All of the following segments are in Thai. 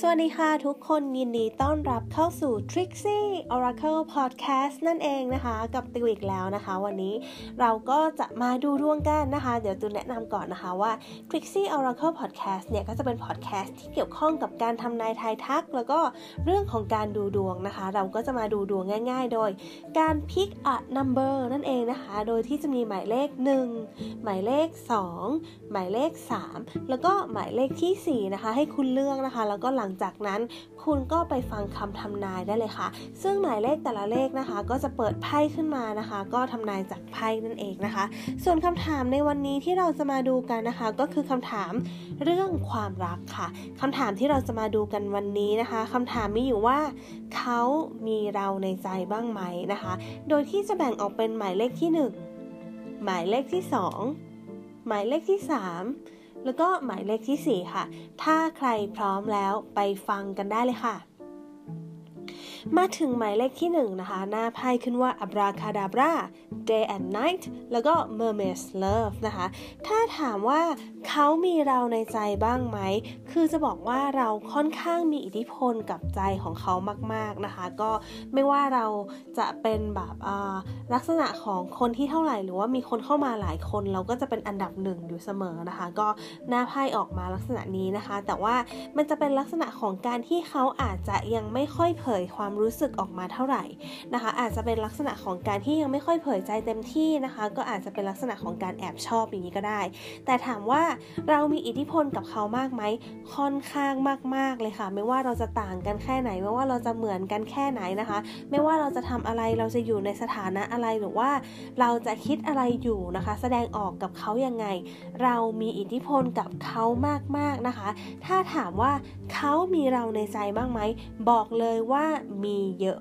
สวัสดีค่ะทุกคนยินดีต้อนรับเข้าสู่ Trixie Oracle Podcast นั่นเองนะคะ กับติวอีกแล้วนะคะ วันนี้เราก็จะมาดูดวงกันนะคะ เดี๋ยวตูแนะนำก่อนนะคะว่า Trixie Oracle Podcast เนี่ยก็จะเป็น podcast ที่เกี่ยวข้องกับการทำนายทายทัก แล้วก็เรื่องของการดูดวงนะคะ เราก็จะมาดูดวงง่าย ๆ โดย การ pick a number นั่นเองนะคะ โดยที่จะมีหมายเลข 1 หมายเลข 2 หมายเลข 3 แล้วก็หมายเลขที่ 4 นะคะ ให้คุณเลือกนะคะ แล้วก็หลังจากนั้น คุณก็ไปฟังคำทำนายได้เลยค่ะ ซึ่งหมายเลขแต่ละเลขนะคะ ก็จะเปิดไพ่ขึ้นมานะคะ ก็ทำนายจากไพ่นั่นเองนะคะ ส่วนคำถามในวันนี้ที่เราจะมาดูกันนะคะ ก็คือคำถามเรื่องความรักค่ะคำถามที่เราจะมาดูกันวันนี้นะคะคำถามมีอยู่ว่าเขามีเราในใจบ้างไหมนะคะ โดยที่จะแบ่งออกเป็นหมายเลขที่ 1 หมายเลขที่ 2 หมายเลขที่ 3 แล้วก็หมายเลขที่ 4 ค่ะ ถ้าใครพร้อมแล้วไปฟังกันได้เลยค่ะ มาถึงหมายเลขที่1นนะคะ หน้าไพ่ขึ้นว่า abracadabra day and night แล้วก็ mermaid's love นะคะ ถ้าถามว่าเขามีเราในใจบ้างไหม คือจะบอกว่าเราค่อนข้างมีอิทธิพลกับใจของเขามาก ๆ นะคะ ก็ไม่ว่าเราจะเป็นแบบลักษณะของคนที่เท่าไหร่ หรือว่ามีคนเข้ามาหลายคน เราก็จะเป็นอันดับหนึ่งอยู่เสมอนะคะ ก็หน้าไพ่ออกมาลักษณะนี้นะคะ แต่ว่ามันจะเป็นลักษณะของการที่เขาอาจจะยังไม่ค่อยเผยความรู้สึกออกมาเท่าไหร่นะคะ อาจจะเป็นลักษณะของการที่ยังไม่ค่อยเผยใจเต็มที่นะคะ ก็อาจจะเป็นลักษณะของการแอบชอบอย่างนี้ก็ได้ แต่ถามว่าเรามีอิทธิพลกับเขามากไหมค่อนข้างมาก ๆเลยค่ะ ไม่ว่าเราจะต่างกันแค่ไหน ไม่ว่าเราจะเหมือนกันแค่ไหนนะคะ ไม่ว่าเราจะทำอะไรเราจะอยู่ในสถานะอะไรหรือว่า เราจะคิดอะไรอยู่นะคะ แสดงออกกับเขายังไง เรามีอิทธิพลกับเขามากๆนะคะ ถ้าถามว่าเขามีเราในใจบ้างไหมบอกเลยว่ามีเยอะ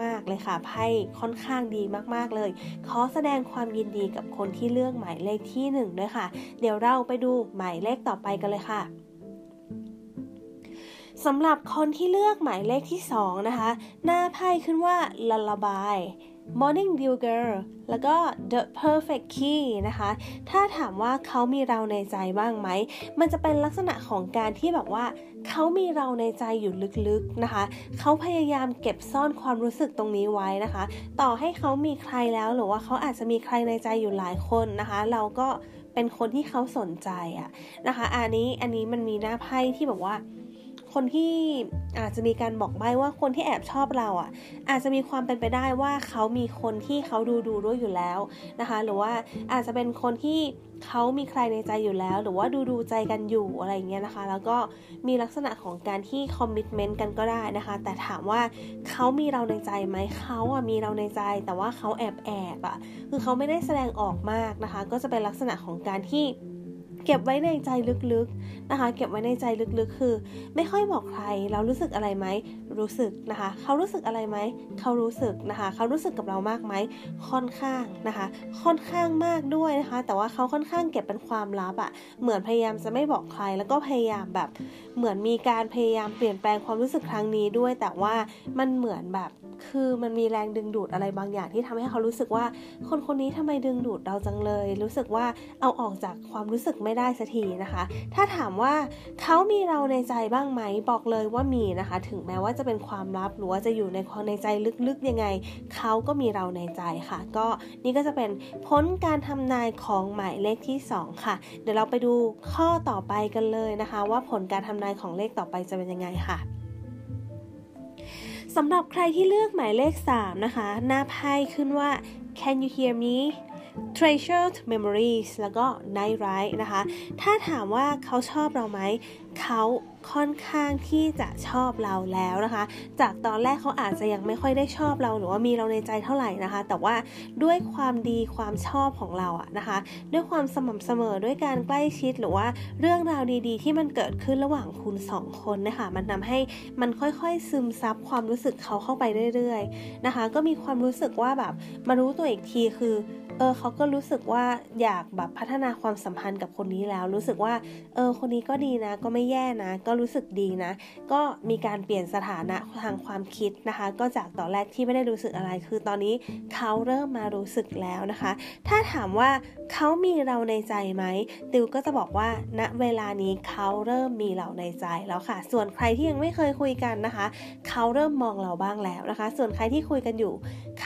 มากๆเลยค่ะไพ่ค่อนข้างดีมากๆเลย ขอแสดงความยินดีกับคนที่เลือกหมายเลขที่ 1 ด้วยค่ะ เดี๋ยวเราไปดูหมายเลขต่อไปกันเลยค่ะสำหรับคนที่เลือกหมายเลขที่ 2 นะคะ หน้าไพ่ขึ้นว่าละละบาย Morning Dew Girl แล้วก็ The Perfect Key นะคะ ถ้าถามว่าเขามีเราในใจบ้างไหม มันจะเป็นลักษณะของการที่แบบว่า เขามีเราในใจอยู่ลึกๆนะคะ เขาพยายามเก็บซ่อนความรู้สึกตรงนี้ไว้นะคะ ต่อให้เขามีใครแล้วหรือว่าเขาอาจจะมีใครในใจอยู่หลายคนนะคะ เราก็เป็นคนที่เขาสนใจอะนะคะ อันนี้อันนี้มันมีหน้าไพ่ที่แบบว่า คนที่อาจจะมีการบอกใบ้ว่าคนที่แอบชอบเราอะ อาจจะมีความเป็นไปได้ว่าเขามีคนที่เขาดูดูด้วยอยู่แล้วนะคะ หรือว่าอาจจะเป็นคนที่เขามีใครในใจอยู่แล้ว หรือว่าดูดูใจกันอยู่อะไรเงี้ยนะคะ แล้วก็มีลักษณะของการที่คอมมิชเมนต์กันก็ได้นะคะ แต่ถามว่าเขามีเราในใจไหมเขาอะมีเราในใจ แต่ว่าเขาแอบแอบอะคือเขาไม่ได้แสดงออกมากนะคะ ก็จะเป็นลักษณะของการที่ เก็บไว้ในใจลึกๆนะคะ เก็บไว้ในใจลึกๆ คือ ไม่ค่อยบอกใครเรารู้สึกอะไรไหมรู้สึกนะคะ เขารู้สึกอะไรไหมเขารู้สึกนะคะ เขารู้สึกกับเรามากไหมค่อนข้างนะคะ ค่อนข้างมากด้วยนะคะ แต่ว่าเขาค่อนข้างเก็บเป็นความลับอะเหมือนพยายามจะไม่บอกใคร แล้วก็พยายามแบบเหมือนมีการพยายามเปลี่ยนแปลงความรู้สึกครั้งนี้ด้วย แต่ว่ามันเหมือนแบบคือมันมีแรงดึงดูดอะไรบางอย่างที่ทำให้เขารู้สึกว่า คนคนนี้ทำไมดึงดูดเราจังเลย รู้สึกว่าเอาออกจากความรู้สึกไม่ได้สักทีนะคะ ถ้าถามว่าเขามีเราในใจบ้างไหมบอกเลยว่ามีนะคะ ถึงแม้ว่าจะเป็นความลับหรือว่าจะอยู่ในความในใจลึกๆยังไงเขาก็มีเราในใจค่ะ ก็นี่ก็จะเป็นผลการทำนายของหมายเลขที่ 2 ค่ะ เดี๋ยวเราไปดูข้อต่อไปกันเลยนะคะ ว่าผลการทำนายของเลขต่อไปจะเป็นยังไงค่ะสำหรับใครที่เลือกหมายเลข 3 นะคะ หน้าไพ่ขึ้นว่า Can you hear me treasured memories แล้วก็ night ride นะคะ ถ้าถามว่าเขาชอบเราไหม เขาค่อนข้างที่จะชอบเราแล้วนะคะ จากตอนแรกเขาอาจจะยังไม่ค่อยได้ชอบเราหรือว่ามีเราในใจเท่าไหร่นะคะ แต่ว่าด้วยความดีความชอบของเราอะนะคะ ด้วยความสม่ำเสมอด้วยการใกล้ชิดหรือว่าเรื่องราวดีๆ ที่มันเกิดขึ้นระหว่างคุณสองคนนะคะมันทาให้มันค่อยๆซึมซับความรู้สึกเขาเข้าไปเรื่อยๆนะคะ ก็มีความรู้สึกว่าแบบมารู้ตัวอีกทีคือ เออเขาก็รู้สึกว่าอยากแบบพัฒนาความสัมพันธ์กับคนนี้แล้ว รู้สึกว่าเออคนนี้ก็ดีนะ ก็ไม่แย่นะ ก็รู้สึกดีนะ ก็มีการเปลี่ยนสถานะทางความคิดนะคะ ก็จากตอนแรกที่ไม่ได้รู้สึกอะไร คือตอนนี้เขาเริ่มมารู้สึกแล้วนะคะ ถ้าถามว่าเขามีเราในใจไหมติวก็จะบอกว่าณเวลานี้เขาเริ่มมีเราในใจแล้วค่ะ ส่วนใครที่ยังไม่เคยคุยกันนะคะ เขาเริ่มมองเราบ้างแล้วนะคะ ส่วนใครที่คุยกันอยู่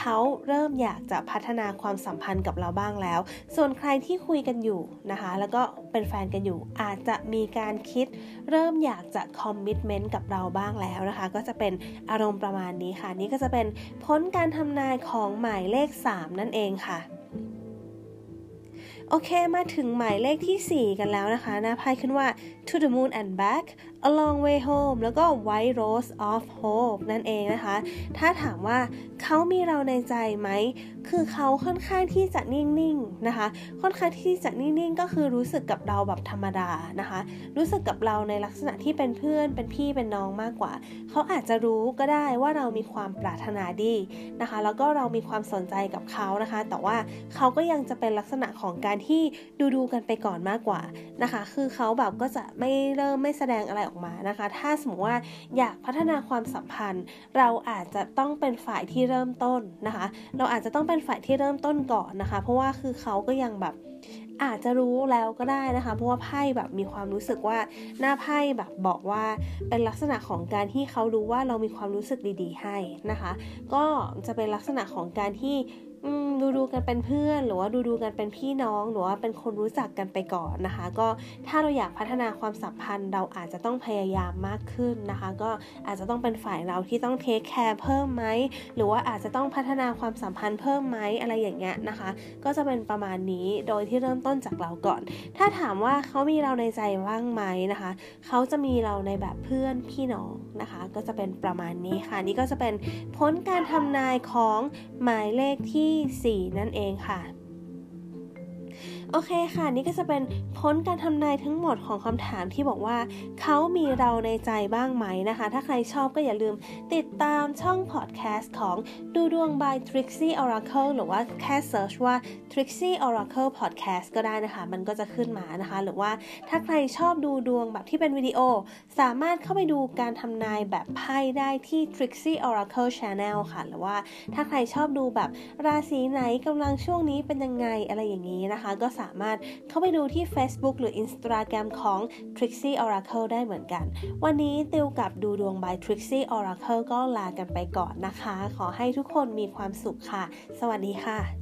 เขาเริ่มอยากจะพัฒนาความสัมพันธ์กับเราบ้างแล้ว ส่วนใครที่คุยกันอยู่นะคะ แล้วก็เป็นแฟนกันอยู่ อาจจะมีการคิด เริ่มอยากจะคอมมิชเมนต์กับเราบ้างแล้วนะคะ ก็จะเป็นอารมณ์ประมาณนี้ค่ะ นี่ก็จะเป็นพ้นการทำนายของหมายเลข 3 นั่นเองค่ะ โอเคมาถึงหมายเลขที่ 4 กันแล้วนะคะนะไพ่ขึ้นว่า to the moon and back a long way home แล้วก็ white rose of hope นั่นเองนะคะ ถ้าถามว่าเขามีเราในใจไหมคือเขาค่อนข้างที่จะนิ่งๆนะคะ ค่อนข้างที่จะนิ่งๆ ก็คือรู้สึกกับเราแบบธรรมดานะคะ รู้สึกกับเราในลักษณะที่เป็นเพื่อน เป็นพี่ เป็นน้องมากกว่า เขาอาจจะรู้ก็ได้ว่าเรามีความปรารถนาดีนะคะ แล้วก็เรามีความสนใจกับเขานะคะ แต่ว่าเขาก็ยังจะเป็นลักษณะของการที่ดูดูกันไปก่อนมากกว่านะคะ คือเขาแบบก็จะไม่เริ่มไม่แสดงอะไรออกมานะคะ ถ้าสมมติว่าอยากพัฒนาความสัมพันธ์ เราอาจจะต้องเป็นฝ่ายที่เริ่มต้นนะคะ เราอาจจะต้องเป็นฝ่ายที่เริ่มต้นก่อนนะคะ เพราะว่าคือเขาก็ยังแบบอาจจะรู้แล้วก็ได้นะคะ เพราะว่าไพ่แบบมีความรู้สึกว่าหน้าไพ่แบบบอกว่าเป็นลักษณะของการที่เขารู้ว่าเรามีความรู้สึกดี ๆ ให้นะคะ ก็จะเป็นลักษณะของการที่ ดูดูกันเป็นเพื่อน หรือว่าดูดูกันเป็นพี่น้อง หรือว่าเป็นคนรู้จักกันไปก่อนนะคะ ก็ถ้าเราอยากพัฒนาความสัมพันธ์ เราอาจจะต้องพยายามมากขึ้นนะคะ ก็อาจจะต้องเป็นฝ่ายเราที่ต้องเทคแคร์เพิ่มไหมหรือว่าอาจจะต้องพัฒนาความสัมพันธ์เพิ่มไหมอะไรอย่างเงี้ยนะคะ ก็จะเป็นประมาณนี้โดยที่เริ่มต้นจากเราก่อน ถ้าถามว่าเขามีเราในใจบ้างไหมนะคะ เขาจะมีเราในแบบเพื่อนพี่น้องนะคะ ก็จะเป็นประมาณนี้ค่ะ นี่ก็จะเป็นผลการทำนายของหมายเลขที่ที่4 นั่นเองค่ะ โอเคค่ะ นี่ก็จะเป็นพ้นการทำนายทั้งหมดของคำถามที่บอกว่า เขามีเราในใจบ้างไหมนะคะ ถ้าใครชอบก็อย่าลืมติดตามช่องพอดแคสต์ของดูดวง by Trixie Oracle หรือว่าแค่ search ว่า Trixie Oracle Podcast ก็ได้นะคะ มันก็จะขึ้นมานะคะ หรือว่าถ้าใครชอบดูดวงแบบที่เป็นวิดีโอ สามารถเข้าไปดูการทำนายแบบไพ่ได้ที่ Trixie Oracle Channel ค่ะ หรือว่าถ้าใครชอบดูแบบราศีไหนกำลังช่วงนี้เป็นยังไงอะไรอย่างนี้นะคะ ก็สามารถเข้าไปดูที่ Facebook หรือ Instagram ของ Trixie Oracle ได้เหมือนกัน วันนี้ติวกับดูดวง by Trixie Oracle ก็ลากันไปก่อนนะคะ ขอให้ทุกคนมีความสุขค่ะ สวัสดีค่ะ